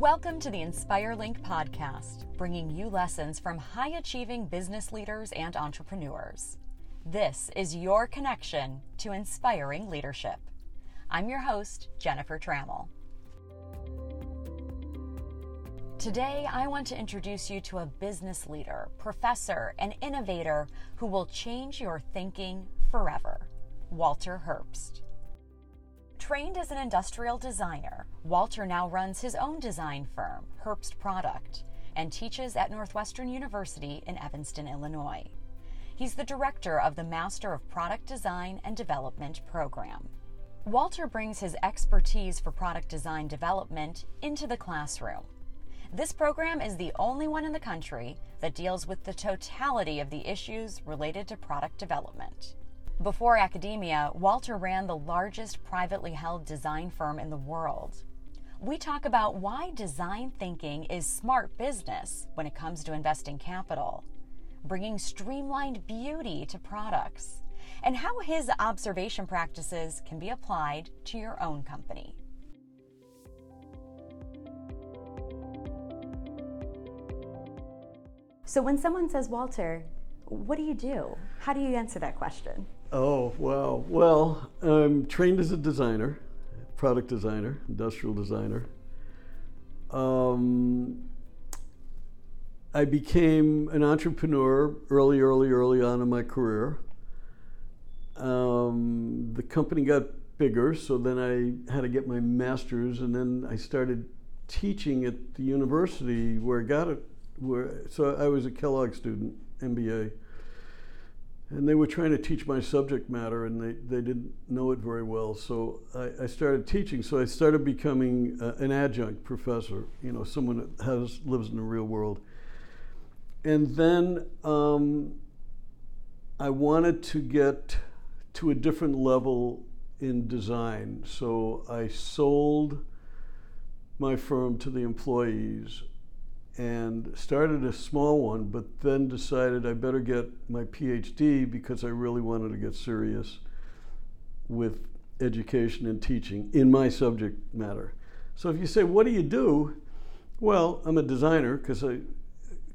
Welcome to the InspireLink podcast, bringing you lessons from high achieving business leaders and entrepreneurs. This is your connection to inspiring leadership. I'm your host, Jennifer Trammell. Today, I want to introduce you to a business leader, professor, and innovator who will change your thinking forever Walter Herbst. Trained as an industrial designer, Walter now runs his own design firm, Herbst Produkt, and teaches at Northwestern University in Evanston, Illinois. He's the director of the Master of Product Design and Development program. Walter brings his expertise for product design development into the classroom. This program is the only one in the country that deals with the totality of the issues related to product development. Before academia, Walter ran the largest privately held design firm in the world. We talk about why design thinking is smart business when it comes to investing capital, bringing streamlined beauty to products, and how his observation practices can be applied to your own company. So, when someone says, Walter, what do you do? How do you answer that question? Oh, well, Well, I'm trained as a designer, product designer, industrial designer. Um, I became an entrepreneur early, early, early on in my career. Um, the company got bigger, so then I had to get my master's, and then I started teaching at the university where I got it. Where so I was a Kellogg student, MBA and they were trying to teach my subject matter and they, they didn't know it very well. So I, I started teaching. So i started becoming uh, an adjunct professor you know someone that has lives in the real world. And then um, i wanted to get to a different level in design. So i sold my firm to the employees and started a small one, but then decided I better get my PhD because I really wanted to get serious with education and teaching in my subject matter. So if you say, "What do you do?" Well, I'm a designer because I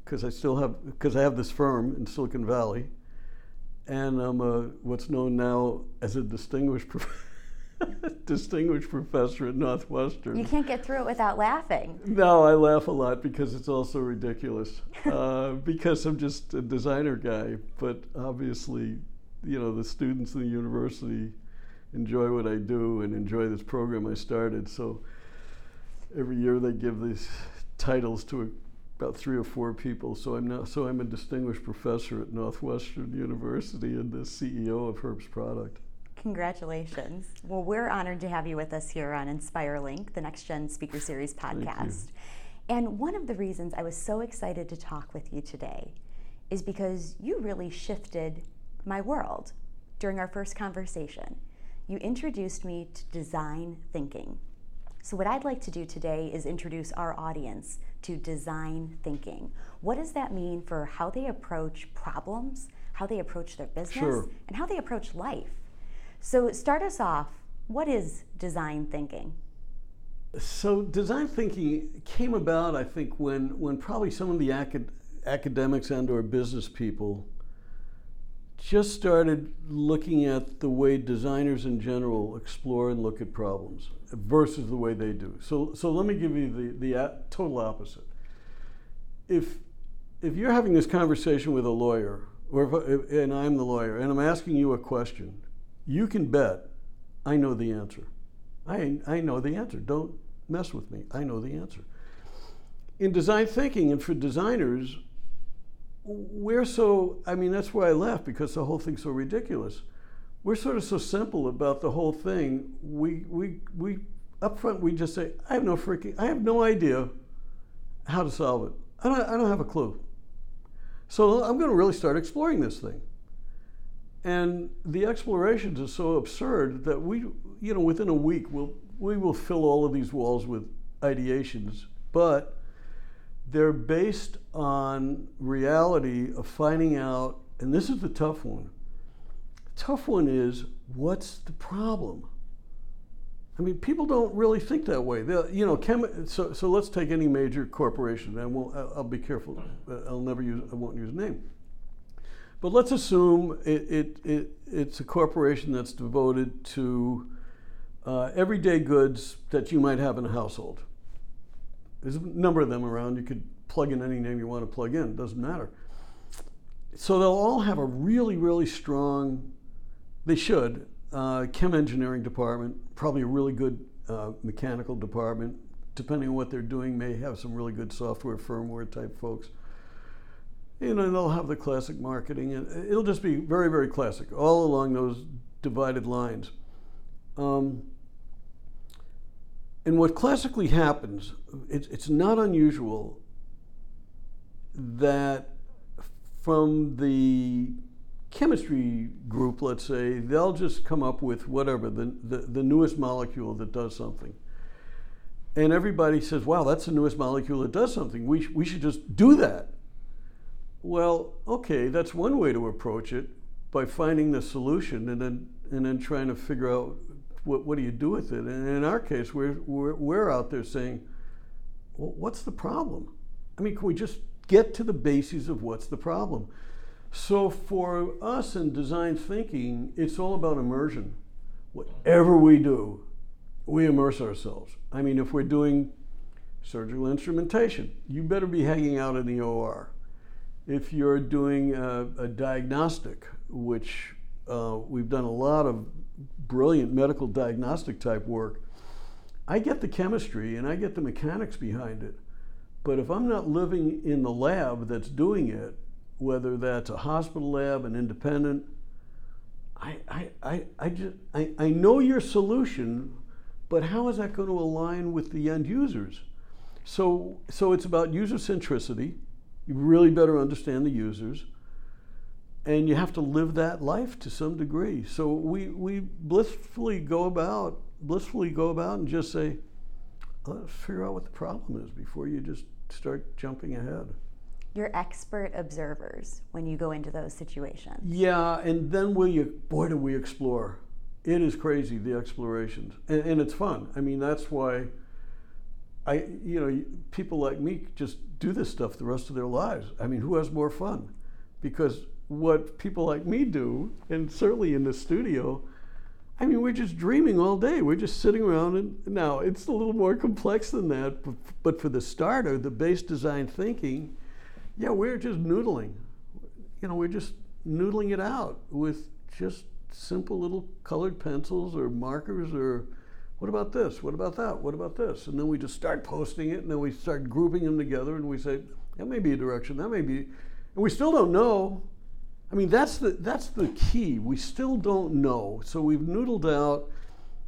because I still have because I have this firm in Silicon Valley, and I'm a what's known now as a distinguished. distinguished professor at Northwestern. You can't get through it without laughing. No, I laugh a lot because it's also ridiculous. uh, because I'm just a designer guy, but obviously, you know, the students in the university enjoy what I do and enjoy this program I started. So every year they give these titles to about three or four people. So I'm now so I'm a distinguished professor at Northwestern University and the CEO of Herbst Produkt. Congratulations. Well, we're honored to have you with us here on InspireLink, the Next Gen Speaker Series podcast. And one of the reasons I was so excited to talk with you today is because you really shifted my world during our first conversation. You introduced me to design thinking. So, what I'd like to do today is introduce our audience to design thinking. What does that mean for how they approach problems, how they approach their business, sure. and how they approach life? So, start us off. What is design thinking? So, design thinking came about, I think, when, when probably some of the acad- academics and/or business people just started looking at the way designers in general explore and look at problems versus the way they do. So, so let me give you the, the total opposite. If, if you're having this conversation with a lawyer, or if, and I'm the lawyer, and I'm asking you a question, you can bet I know the answer. I, I know the answer. Don't mess with me. I know the answer. In design thinking and for designers, we're so, I mean, that's why I laugh because the whole thing's so ridiculous. We're sort of so simple about the whole thing. We, we, we, up front, we just say, I have no freaking, I have no idea how to solve it. I don't, I don't have a clue. So I'm going to really start exploring this thing. And the explorations are so absurd that we, you know, within a week, we'll, we will fill all of these walls with ideations, but they're based on reality of finding out, and this is the tough one. The tough one is what's the problem? I mean, people don't really think that way. They'll, you know, chem- so, so let's take any major corporation, and I'll be careful. Uh, I'll never use, I won't use a name. But let's assume it, it, it it's a corporation that's devoted to uh, everyday goods that you might have in a household. There's a number of them around. You could plug in any name you want to plug in, it doesn't matter. So they'll all have a really, really strong, they should, uh, chem engineering department, probably a really good uh, mechanical department, depending on what they're doing, may have some really good software, firmware type folks. You know, they'll have the classic marketing, and it'll just be very, very classic, all along those divided lines. Um, and what classically happens, it's, it's not unusual that from the chemistry group, let's say, they'll just come up with whatever, the, the, the, newest molecule that does something. And everybody says, wow, that's the newest molecule that does something. We, sh- we should just do that. Well, okay, that's one way to approach it by finding the solution and then, and then trying to figure out what, what do you do with it. And in our case, we're, we're, we're out there saying, well, what's the problem? I mean, can we just get to the bases of what's the problem? So for us in design thinking, it's all about immersion. Whatever we do, we immerse ourselves. I mean, if we're doing surgical instrumentation, you better be hanging out in the OR. If you're doing a, a diagnostic, which uh, we've done a lot of brilliant medical diagnostic type work, I get the chemistry and I get the mechanics behind it. But if I'm not living in the lab that's doing it, whether that's a hospital lab, an independent. I, I, I, I, just, I, I know your solution, but how is that going to align with the end users? So, so it's about user centricity. You really better understand the users. And you have to live that life to some degree. So we, we blissfully go about, blissfully go about and just say, let's figure out what the problem is before you just start jumping ahead you're expert observers when you go into those situations. Yeah, and then we, boy, do we explore. It is crazy, the explorations. And, and it's fun. I mean, that's why I, you know, people like me just do this stuff the rest of their lives. I mean, who has more fun? Because what people like me do, and certainly in the studio, I mean, we're just dreaming all day. We're just sitting around, and now it's a little more complex than that. But, but for the starter, the base design thinking, yeah, we're just noodling. You know, we're just noodling it out with just simple little colored pencils or markers or what about this? What about that? What about this? And then we just start posting it and then we start grouping them together and we say, that may be a direction, that may be, and we still don't know. I mean, that's the, that's the key. We still don't know. So we've noodled out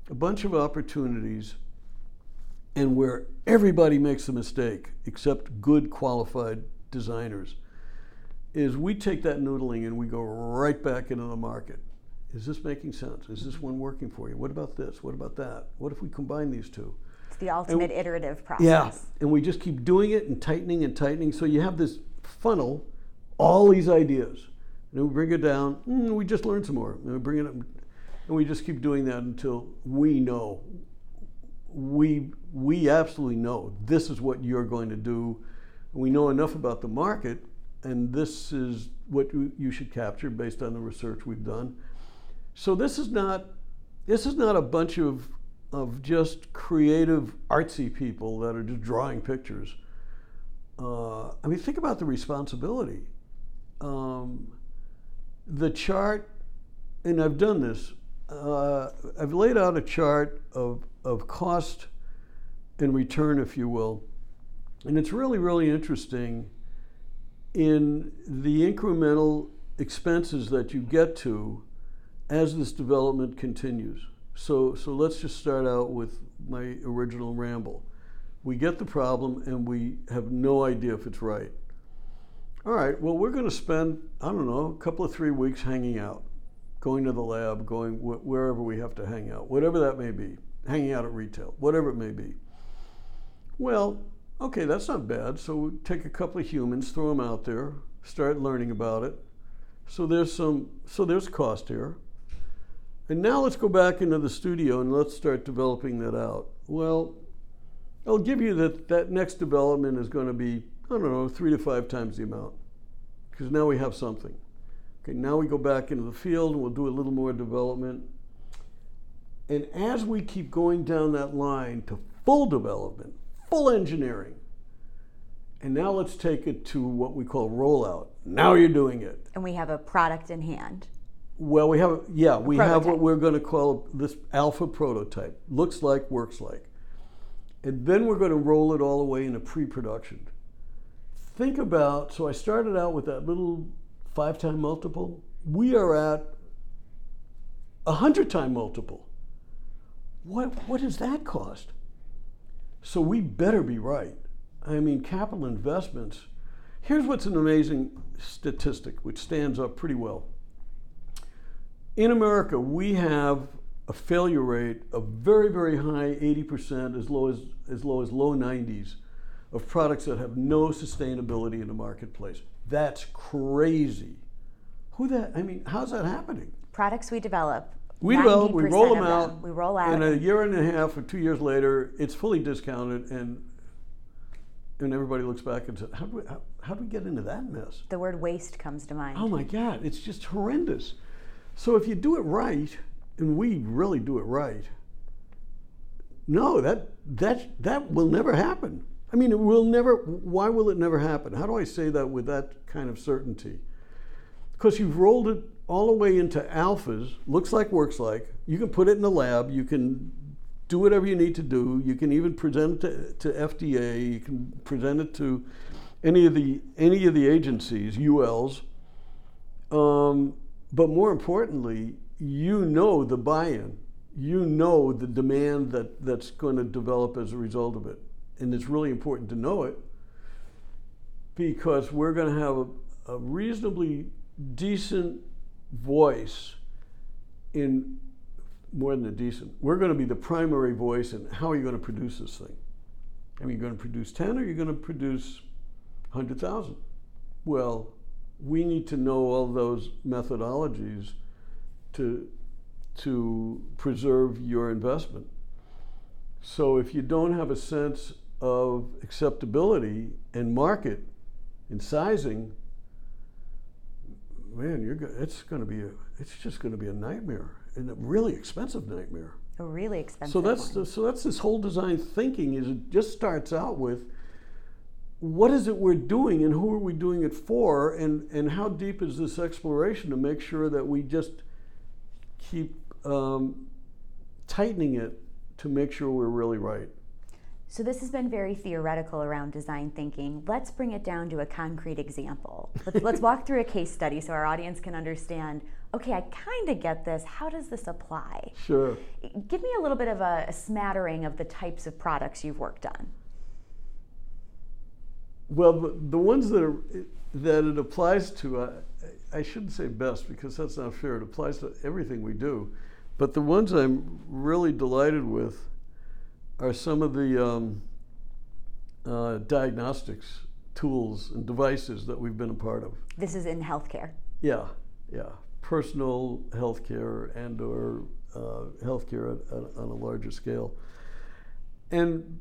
a bunch of opportunities and where everybody makes a mistake except good qualified designers is we take that noodling and we go right back into the market. Is this making sense? Is this one working for you? What about this? What about that? What if we combine these two? It's the ultimate and, iterative process. Yeah, and we just keep doing it and tightening and tightening. So you have this funnel, all these ideas. And we bring it down, mm, we just learn some more. And we bring it up, and we just keep doing that until we know. We, we absolutely know this is what you're going to do we know enough about the market, and this is what you should capture based on the research we've done. So this is not this is not a bunch of of just creative artsy people that are just drawing pictures. Uh, I mean, think about the responsibility. Um, the chart, and I've done this. Uh, I've laid out a chart of of cost and return, if you will, and it's really, really interesting in the incremental expenses that you get to as this development continues. So, so let's just start out with my original ramble. We get the problem and we have no idea if it's right. All right, well, we're going to spend, I don't know, a couple of three weeks hanging out, going to the lab, going wh- wherever we have to hang out, whatever that may be, hanging out at retail, whatever it may be. Well, Okay, that's not bad. So take a couple of humans, throw them out there, start learning about it. So there's some, so there's cost here. And now let's go back into the studio and let's start developing that out. Well, I'll give you that that next development is going to be, I don't know, three to five times the amount. Because now we have something. Okay, now we go back into the field and we'll do a little more development. And as we keep going down that line to full development, full engineering, and now let's take it to what we call rollout. Now you're doing it. And we have a product in hand. Well, we have, yeah, we have what we're going to call this alpha prototype. Looks like, works like. And then we're going to roll it all the way into pre production. Think about, so I started out with that little five time multiple. We are at a hundred time multiple. What, what does that cost? So we better be right. I mean, capital investments. Here's what's an amazing statistic, which stands up pretty well. In America, we have a failure rate of very, very high, 80%, as low as, as low as low 90s, of products that have no sustainability in the marketplace. That's crazy. Who that, I mean, how's that happening? Products we develop. We develop, we roll them out. We roll out. And a year and a half or two years later, it's fully discounted, and and everybody looks back and says, how do we, how, how do we get into that mess? the word waste comes to mind. Oh my God, it's just horrendous. So if you do it right, and we really do it right, no, that that that will never happen. I mean, it will never. Why will it never happen? How do I say that with that kind of certainty? Because you've rolled it all the way into alphas. Looks like, works like. You can put it in the lab. You can do whatever you need to do. You can even present it to, to FDA. You can present it to any of the any of the agencies, ULs. Um, but more importantly, you know the buy-in. You know the demand that, that's going to develop as a result of it. And it's really important to know it because we're going to have a, a reasonably decent voice in more than a decent. We're going to be the primary voice in how are you going to produce this thing? I mean, you're going to produce 10 or are you're going to produce 100,000? Well, we need to know all those methodologies to, to preserve your investment. So if you don't have a sense of acceptability and market and sizing, man, you're go- it's going to be a, it's just going to be a nightmare and a really expensive nightmare. a really expensive So that's the, so that's this whole design thinking is it just starts out with what is it we're doing and who are we doing it for and and how deep is this exploration to make sure that we just keep um, tightening it to make sure we're really right. So this has been very theoretical around design thinking. Let's bring it down to a concrete example. Let's, let's walk through a case study so our audience can understand. Okay, I kind of get this. How does this apply? Sure. Give me a little bit of a, a smattering of the types of products you've worked on. Well, the, the ones that are that it applies to, I, I shouldn't say best because that's not fair. It applies to everything we do, but the ones I'm really delighted with are some of the um, uh, diagnostics tools and devices that we've been a part of. This is in healthcare. Yeah, yeah, personal healthcare and or uh, healthcare at, at, on a larger scale, and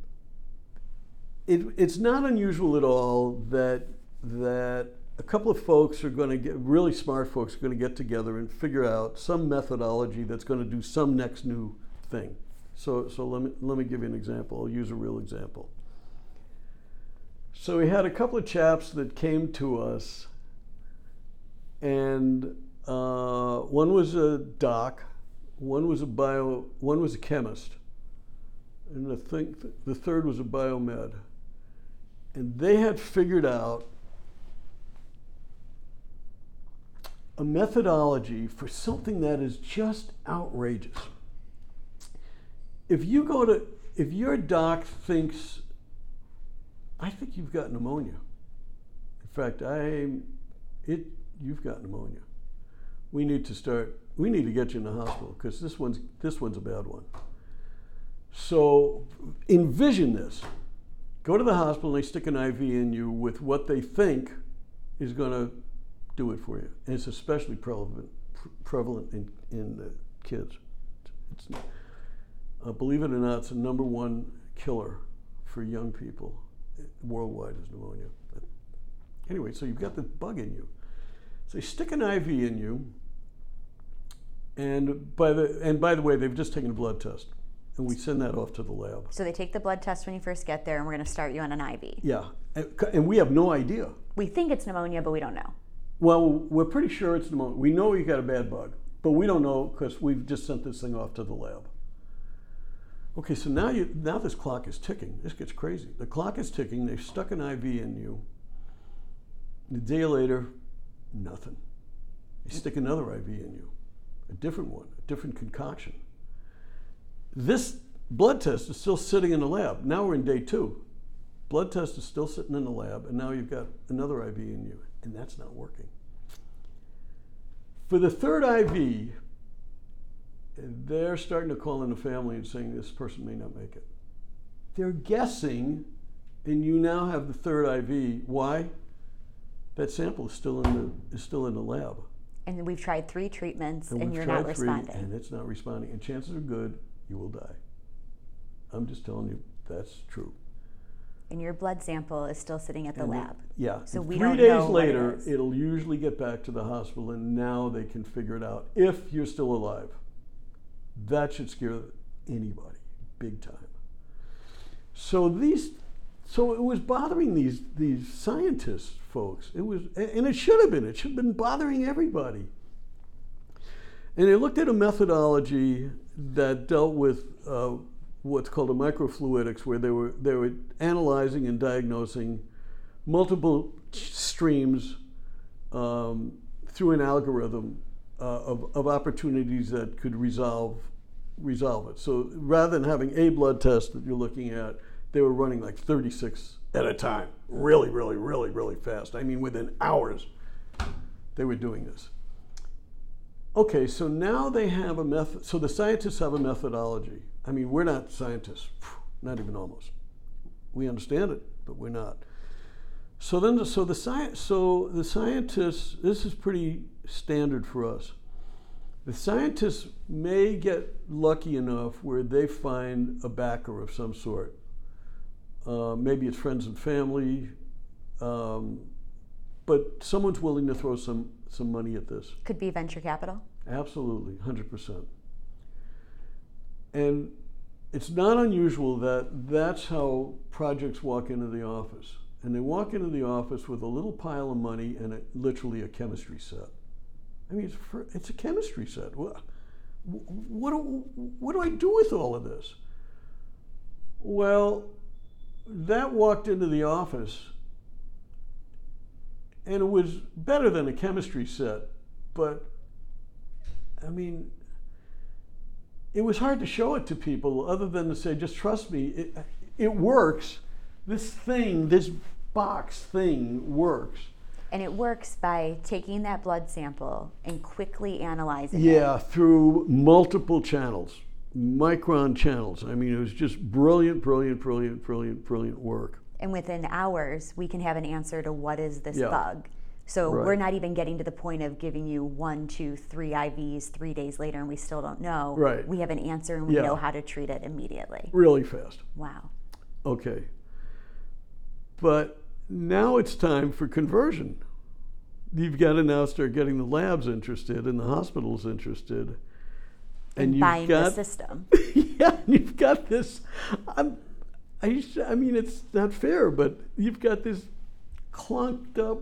it, it's not unusual at all that that a couple of folks are going to get really smart folks are going to get together and figure out some methodology that's going to do some next new thing. So, so let me let me give you an example. I'll use a real example. So we had a couple of chaps that came to us, and uh, one was a doc, one was a bio, one was a chemist, and I think th- the third was a biomed. And they had figured out a methodology for something that is just outrageous. If you go to, if your doc thinks, I think you've got pneumonia. In fact, I, it, you've got pneumonia. We need to start. We need to get you in the hospital because this one's this one's a bad one. So envision this. Go to the hospital and they stick an IV in you with what they think is going to do it for you. And it's especially prevalent, prevalent in, in kids. It's, uh, believe it or not, it's the number one killer for young people worldwide is pneumonia. Anyway, so you've got the bug in you. So they stick an IV in you, and by the and by the way, they've just taken a blood test, and we send that off to the lab. So they take the blood test when you first get there, and we're going to start you on an IV. Yeah, and, and we have no idea. We think it's pneumonia, but we don't know. Well, we're pretty sure it's pneumonia. We know you got a bad bug, but we don't know because we've just sent this thing off to the lab. Okay, so now you now this clock is ticking. This gets crazy. The clock is ticking. They've stuck an IV in you. A day later, nothing. They stick another IV in you, a different one, a different concoction. This blood test is still sitting in the lab. Now we're in day two. Blood test is still sitting in the lab, and now you've got another IV in you, and that's not working. For the third IV, they're starting to call in the family and saying this person may not make it. They're guessing, and you now have the third IV. Why? That sample is still in the is still in the lab. And we've tried three treatments, and, and you're not three, responding. and it's not responding. And chances are good you will die. I'm just telling you that's true. And your blood sample is still sitting at the And it- lab. yeah. So and we three don't days know what it later, it'll usually get back to the hospital, and now they can figure it out if you're still alive. That should scare anybody, big time. So these, so it was bothering these these scientists, folks. It was, and it should have been. It should have been bothering everybody. And they looked at a methodology that dealt with uh, what's called a microfluidics, where they were they were analyzing and diagnosing multiple streams um, through an algorithm uh, of, of opportunities that could resolve resolve it. So rather than having a blood test that you're looking at, they were running like 36 at a time, really, really, really, really fast. I mean, within hours, they were doing this. Okay, so now they have a method. So the scientists have a methodology. I mean, we're not scientists, not even almost. We understand it, but we're not. So then, so the science, so the scientists. This is pretty standard for us. The scientists may get lucky enough where they find a backer of some sort. Uh, maybe it's friends and family, um, but someone's willing to throw some some money at this. Could be venture capital. Absolutely, 100%. And it's not unusual that that's how projects walk into the office. And they walk into the office with a little pile of money and a, literally a chemistry set. I mean, it's, for, it's a chemistry set. What, what, what do I do with all of this? Well, that walked into the office and it was better than a chemistry set, but I mean, it was hard to show it to people other than to say, just trust me, it, it works. This thing, this box thing works. And it works by taking that blood sample and quickly analyzing it. Yeah, through multiple channels, micron channels. I mean, it was just brilliant, brilliant, brilliant, brilliant, brilliant work. And within hours, we can have an answer to what is this Yeah. bug. So Right. we're not even getting to the point of giving you one, two, three IVs three days later, and we still don't know. Right. We have an answer and we Yeah. know how to treat it immediately. Really fast. Wow. Okay. But now it's time for conversion. You've got to now start getting the labs interested and the hospitals interested. And, you've buying got, the system. yeah, you've got this. I'm, I, I mean, it's not fair, but you've got this clunked up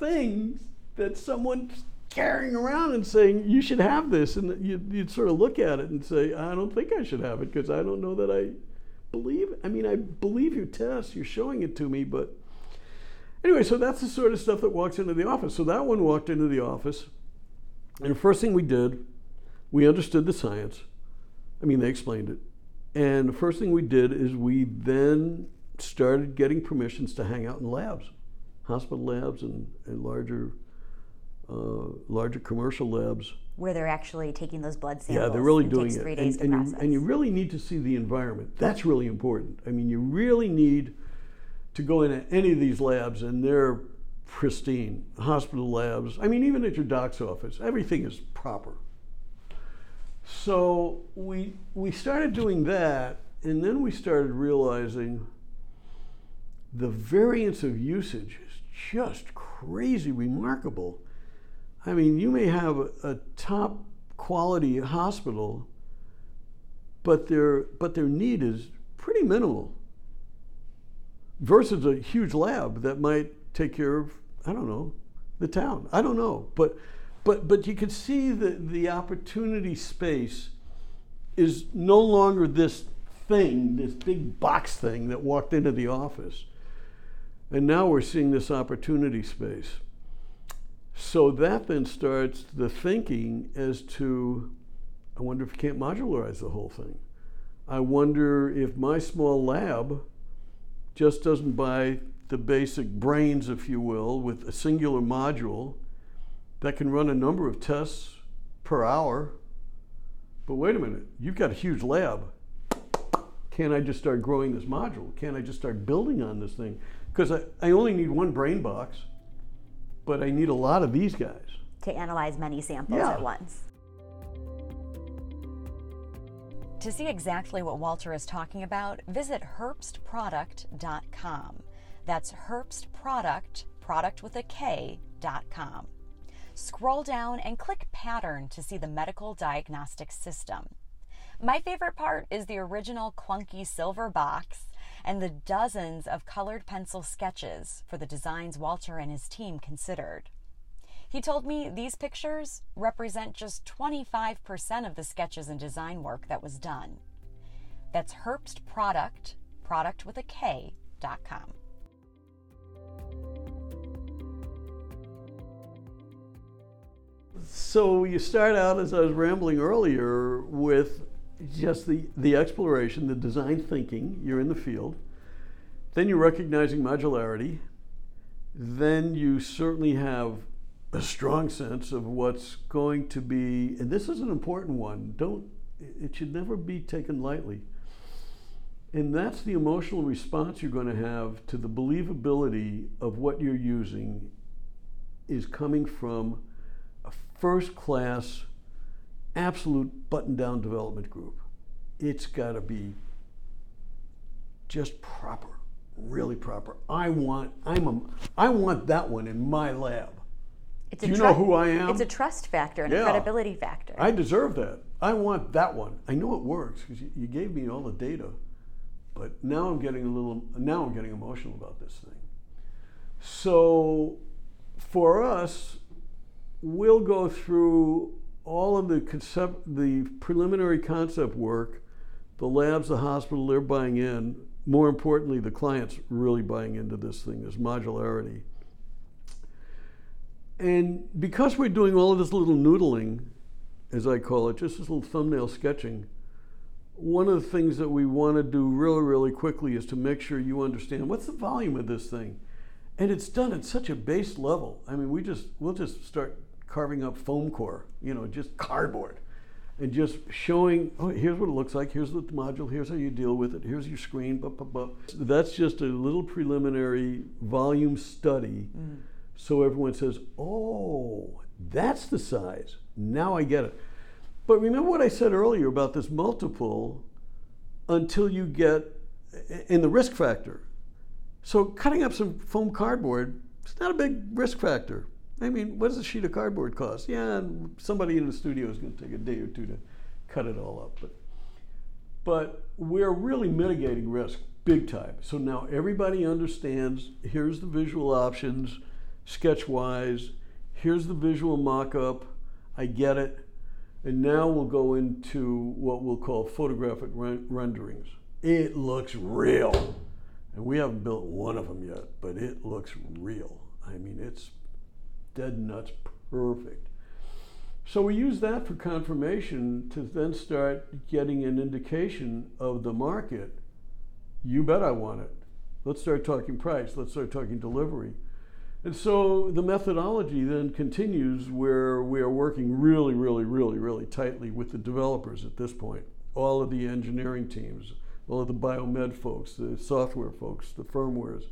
things that someone's carrying around and saying you should have this, and you, you'd sort of look at it and say, I don't think I should have it because I don't know that I believe. I mean, I believe your test. You're showing it to me, but anyway, so that's the sort of stuff that walks into the office. So that one walked into the office, and the first thing we did, we understood the science. I mean, they explained it. And the first thing we did is we then started getting permissions to hang out in labs, hospital labs and, and larger, uh, larger commercial labs. Where they're actually taking those blood samples. Yeah, they're really doing it. three And, days to and, you, process. and you really need to see the environment. That's really important. I mean, you really need to go into any of these labs and they're pristine. Hospital labs, I mean, even at your doc's office, everything is proper. So we we started doing that, and then we started realizing the variance of usage just crazy remarkable. I mean, you may have a, a top quality hospital, but their but their need is pretty minimal versus a huge lab that might take care of I don't know the town. I don't know, but but but you can see that the opportunity space is no longer this thing, this big box thing that walked into the office. And now we're seeing this opportunity space. So that then starts the thinking as to I wonder if you can't modularize the whole thing. I wonder if my small lab just doesn't buy the basic brains, if you will, with a singular module that can run a number of tests per hour. But wait a minute, you've got a huge lab. Can't I just start growing this module? Can't I just start building on this thing? Because I, I only need one brain box, but I need a lot of these guys. To analyze many samples yeah. at once. To see exactly what Walter is talking about, visit herbstprodukt.com. That's herbstprodukt, product with a K, dot com. Scroll down and click Pattern to see the medical diagnostic system. My favorite part is the original clunky silver box and the dozens of colored pencil sketches for the designs Walter and his team considered. He told me these pictures represent just 25% of the sketches and design work that was done. That's Herbst Produkt, product with a K, dot com. So you start out, as I was rambling earlier, with just the, the exploration, the design thinking, you're in the field. Then you're recognizing modularity. Then you certainly have a strong sense of what's going to be, and this is an important one. Don't, it should never be taken lightly. And that's the emotional response you're going to have to the believability of what you're using is coming from a first class, absolute button down development group. It's got to be just proper, really proper. I want, I'm a, I want that one in my lab. It's Do you know who I am? It's a trust factor and yeah. a credibility factor. I deserve that. I want that one. I know it works because you, you gave me all the data, but now I'm getting a little. Now I'm getting emotional about this thing. So, for us, we'll go through all of the concept, the preliminary concept work. The labs, the hospital, they're buying in. More importantly, the client's really buying into this thing, this modularity and because we're doing all of this little noodling, as I call it, just this little thumbnail sketching, one of the things that we want to do really, really quickly is to make sure you understand what's the volume of this thing. And it's done at such a base level. I mean, we just we'll just start carving up foam core, you know, just cardboard, and just showing. Oh, here's what it looks like. Here's the module. Here's how you deal with it. Here's your screen. Blah, blah, blah. That's just a little preliminary volume study. Mm so everyone says, oh, that's the size. Now I get it. But remember what I said earlier about this multiple until you get in the risk factor. So cutting up some foam cardboard, it's not a big risk factor. I mean, what does a sheet of cardboard cost? Yeah, somebody in the studio is going to take a day or two to cut it all up. But, but we're really mitigating risk big time. So now everybody understands here's the visual options sketch wise. Here's the visual mock up. I get it. And now we'll go into what we'll call photographic ren- renderings. It looks real. And we haven't built one of them yet, but it looks real. I mean, it's dead nuts perfect. So we use that for confirmation to then start getting an indication of the market. You bet I want it. Let's start talking price. Let's start talking delivery. And so the methodology then continues where we are working really, really, really, really tightly with the developers at this point, all of the engineering teams, all of the biomed folks, the software folks, the firmwares,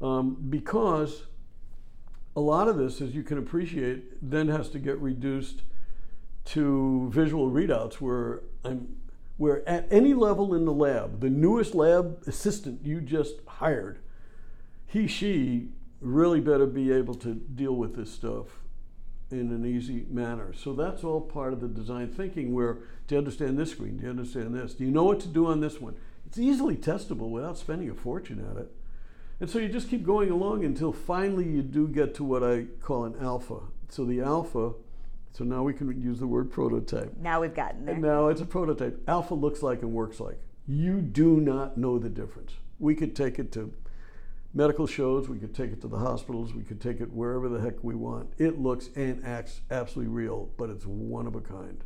um, because a lot of this, as you can appreciate, then has to get reduced to visual readouts where I'm where at any level in the lab, the newest lab assistant you just hired, he, she really better be able to deal with this stuff in an easy manner. So that's all part of the design thinking where do you understand this screen? Do you understand this? Do you know what to do on this one? It's easily testable without spending a fortune at it. And so you just keep going along until finally you do get to what I call an alpha. So the alpha, so now we can use the word prototype. Now we've gotten there. And now it's a prototype. Alpha looks like and works like. You do not know the difference. We could take it to medical shows, we could take it to the hospitals, we could take it wherever the heck we want. It looks and acts absolutely real, but it's one of a kind.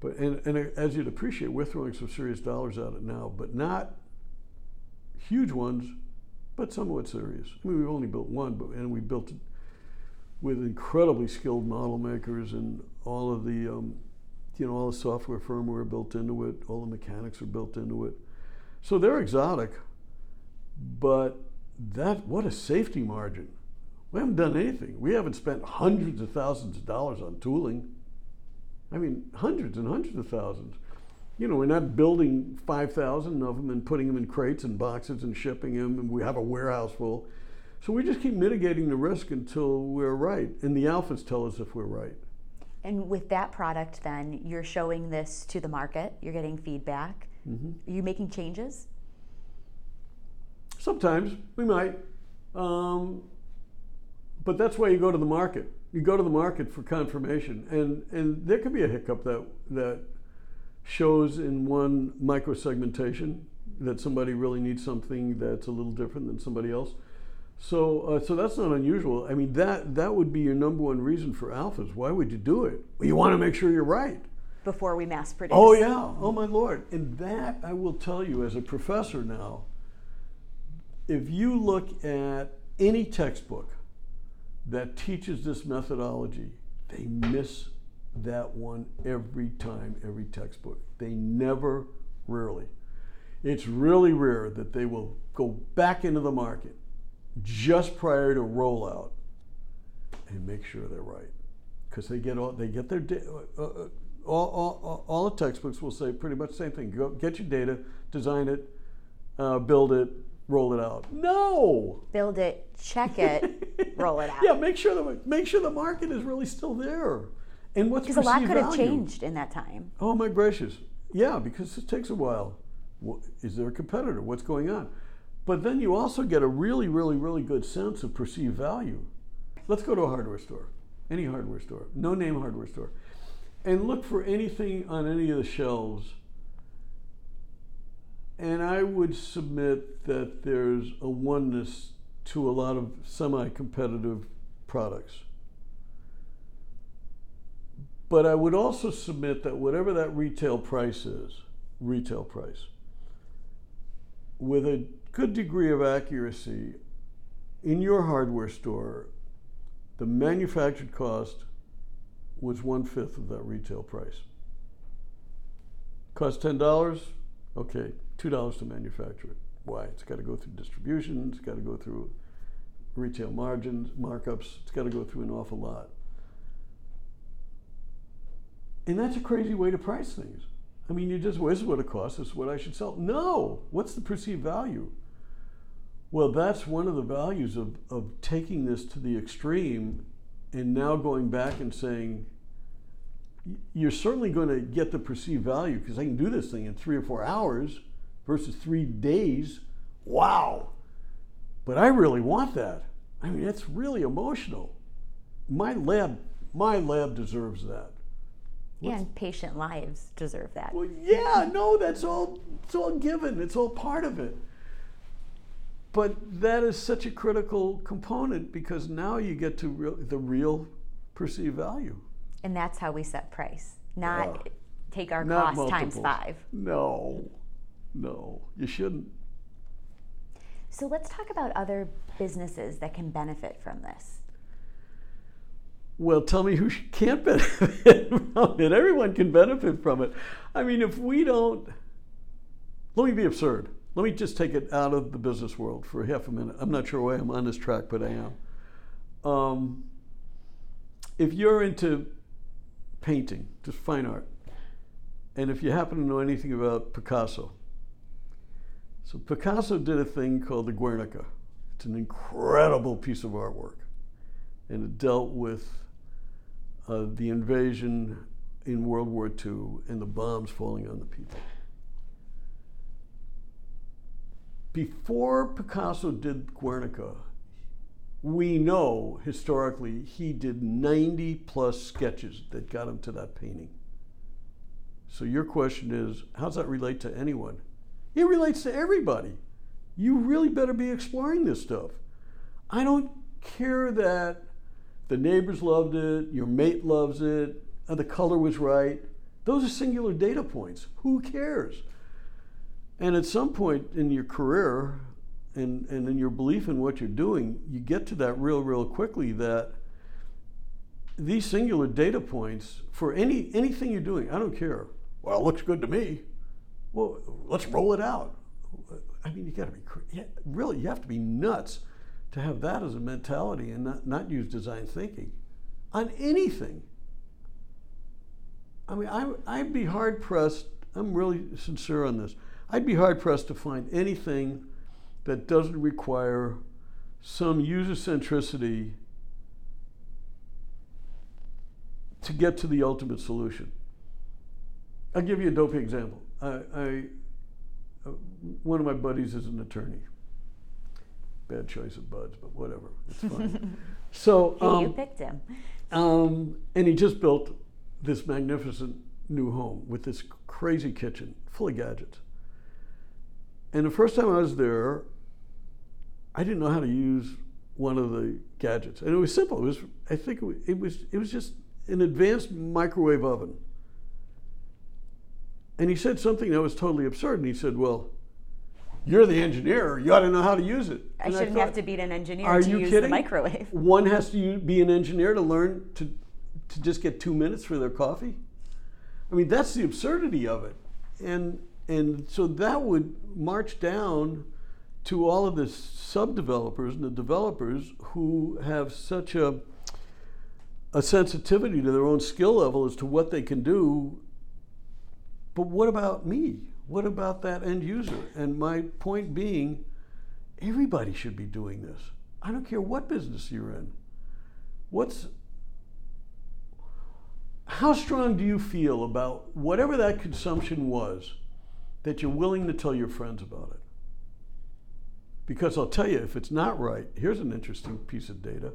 But and, and as you'd appreciate, we're throwing some serious dollars at it now, but not huge ones, but somewhat serious. I mean, we've only built one, but and we built it with incredibly skilled model makers and all of the, um, you know, all the software firmware built into it, all the mechanics are built into it. So they're exotic, but that what a safety margin. We haven't done anything. We haven't spent hundreds of thousands of dollars on tooling. I mean, hundreds and hundreds of thousands. You know, we're not building 5,000 of them and putting them in crates and boxes and shipping them, and we have a warehouse full. So we just keep mitigating the risk until we're right. And the alphas tell us if we're right. And with that product, then, you're showing this to the market, you're getting feedback. Mm-hmm. Are you making changes? Sometimes we might. Um, but that's why you go to the market. You go to the market for confirmation. And, and there could be a hiccup that, that shows in one microsegmentation that somebody really needs something that's a little different than somebody else. So, uh, so that's not unusual. I mean, that that would be your number one reason for alphas. Why would you do it? Well, you want to make sure you're right before we mass produce. Oh yeah. Oh my lord. And that I will tell you as a professor now if you look at any textbook that teaches this methodology, they miss that one every time, every textbook. They never, rarely. It's really rare that they will go back into the market just prior to rollout and make sure they're right. Because they get all they get their uh, uh, all, all, all the textbooks will say pretty much the same thing. Go get your data, design it, uh, build it, roll it out. No. Build it, check it, roll it out. Yeah, make sure the make sure the market is really still there. And what's because a lot could value? have changed in that time. Oh my gracious! Yeah, because it takes a while. Is there a competitor? What's going on? But then you also get a really, really, really good sense of perceived value. Let's go to a hardware store, any hardware store, no name hardware store, and look for anything on any of the shelves and I would submit that there's a oneness to a lot of semi competitive products. But I would also submit that whatever that retail price is, retail price, with a good degree of accuracy, in your hardware store, the manufactured cost was one fifth of that retail price. Cost $10, okay, $2 to manufacture it. Why? It's got to go through distribution, it's got to go through retail margins, markups, it's got to go through an awful lot. And that's a crazy way to price things. I mean, you just, well, this is what it costs, this is what I should sell. No! What's the perceived value? Well, that's one of the values of, of taking this to the extreme and now going back and saying, you're certainly going to get the perceived value because I can do this thing in three or four hours versus three days. Wow. But I really want that. I mean, it's really emotional. My lab, my lab deserves that. What's, and patient lives deserve that. Well, yeah, no, that's all. It's all given. It's all part of it. But that is such a critical component because now you get to real, the real perceived value. And that's how we set price, not take our not cost multiples. times five. No. No, you shouldn't. So let's talk about other businesses that can benefit from this. Well, tell me who can't benefit from it. Everyone can benefit from it. I mean, if we don't, let me be absurd. Let me just take it out of the business world for half a minute. I'm not sure why I'm on this track, but I am. Um, if you're into painting, just fine art. And if you happen to know anything about Picasso, so Picasso did a thing called the Guernica. It's an incredible piece of artwork, and it dealt with uh, the invasion in World War II and the bombs falling on the people. Before Picasso did Guernica, we know historically he did 90 plus sketches that got him to that painting. So your question is, how does that relate to anyone? It relates to everybody. You really better be exploring this stuff. I don't care that the neighbors loved it, your mate loves it, uh, the color was right. Those are singular data points. Who cares? And at some point in your career and, and in your belief in what you're doing, you get to that real, real quickly that these singular data points for any anything you're doing, I don't care. Well, it looks good to me. Well, let's roll it out. I mean, you got to be really, you have to be nuts to have that as a mentality and not, not use design thinking on anything. I mean, I, I'd be hard pressed, I'm really sincere on this. I'd be hard pressed to find anything that doesn't require some user centricity to get to the ultimate solution. I'll give you a dopey example. I, I uh, one of my buddies is an attorney. Bad choice of buds, but whatever. It's fine. so um, you picked him. Um, and he just built this magnificent new home with this crazy kitchen full of gadgets. And the first time I was there, I didn't know how to use one of the gadgets, and it was simple. It was, I think, it was, it was just an advanced microwave oven. And he said something that was totally absurd. And he said, "Well, you're the engineer. You ought to know how to use it." I shouldn't I thought, have to be an engineer Are to you use kidding? the microwave. One has to be an engineer to learn to to just get two minutes for their coffee. I mean, that's the absurdity of it, and and so that would march down to all of the sub developers and the developers who have such a a sensitivity to their own skill level as to what they can do. But what about me? What about that end user? And my point being, everybody should be doing this. I don't care what business you're in. What's how strong do you feel about whatever that consumption was that you're willing to tell your friends about it? Because I'll tell you, if it's not right, here's an interesting piece of data.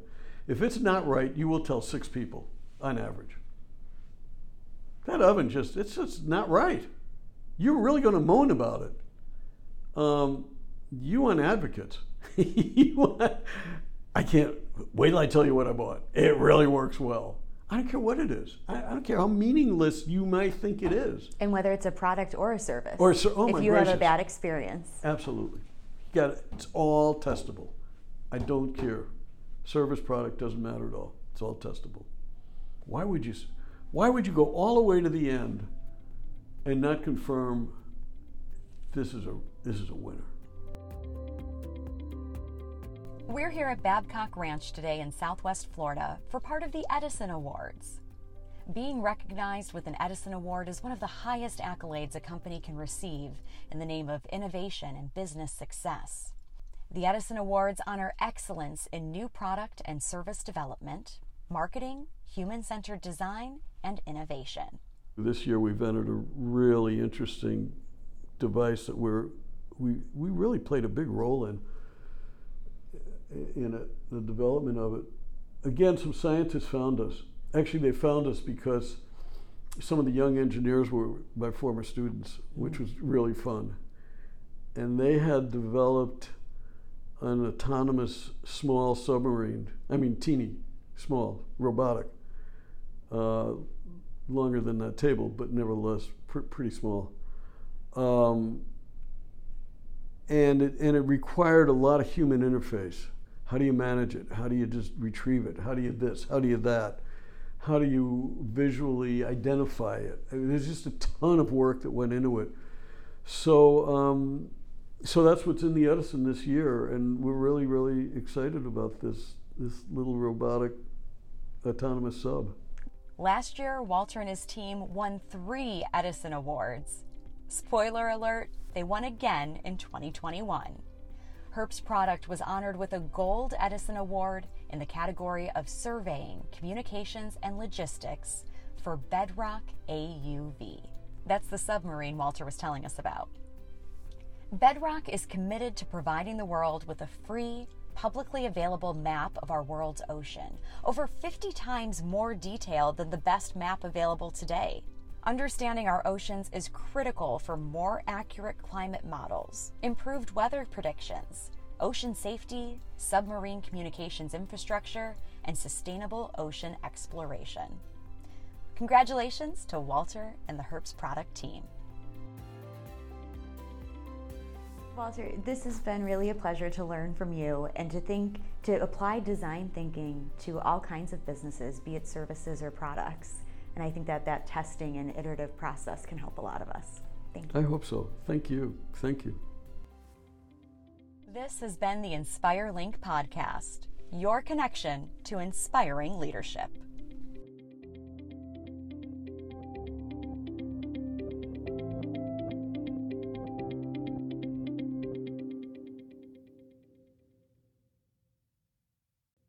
If it's not right, you will tell six people on average. That oven just, it's just not right. You're really going to moan about it. Um, you want advocates. you want, I can't, wait till I tell you what I bought. It really works well. I don't care what it is. I, I, don't care how meaningless you might think it is. And whether it's a product or a service. Or so, oh if you gracious. have a bad experience. Absolutely. You got it. It's all testable. I don't care. Service product doesn't matter at all. It's all testable. Why would you why would you go all the way to the end and not confirm this is a this is a winner? We're here at Babcock Ranch today in Southwest Florida for part of the Edison Awards. Being recognized with an Edison Award is one of the highest accolades a company can receive in the name of innovation and business success. The Edison Awards honor excellence in new product and service development, marketing, human centered design, and innovation. This year we've entered a really interesting device that we're, we, we really played a big role in in it, the development of it. Again, some scientists found us. Actually, they found us because some of the young engineers were my former students, which was really fun. And they had developed an autonomous small submarine, I mean, teeny, small, robotic, uh, longer than that table, but nevertheless pr- pretty small. Um, and it, and it required a lot of human interface. How do you manage it? How do you just retrieve it? How do you this? How do you that? How do you visually identify it? I mean, there's just a ton of work that went into it. So, um, so that's what's in the Edison this year, and we're really, really excited about this this little robotic autonomous sub. Last year, Walter and his team won three Edison Awards. Spoiler alert, they won again in 2021. Herbst Produkt was honored with a Gold Edison Award in the category of Surveying, Communications, and Logistics for Bedrock AUV. That's the submarine Walter was telling us about. Bedrock is committed to providing the world with a free, publicly available map of our world's ocean, over 50 times more detailed than the best map available today. Understanding our oceans is critical for more accurate climate models, improved weather predictions, ocean safety, submarine communications infrastructure, and sustainable ocean exploration. Congratulations to Walter and the Herbst Produkt team. Walter, this has been really a pleasure to learn from you and to think, to apply design thinking to all kinds of businesses, be it services or products. And I think that that testing and iterative process can help a lot of us. Thank you. I hope so. Thank you. Thank you. This has been the Inspire Link podcast, your connection to inspiring leadership.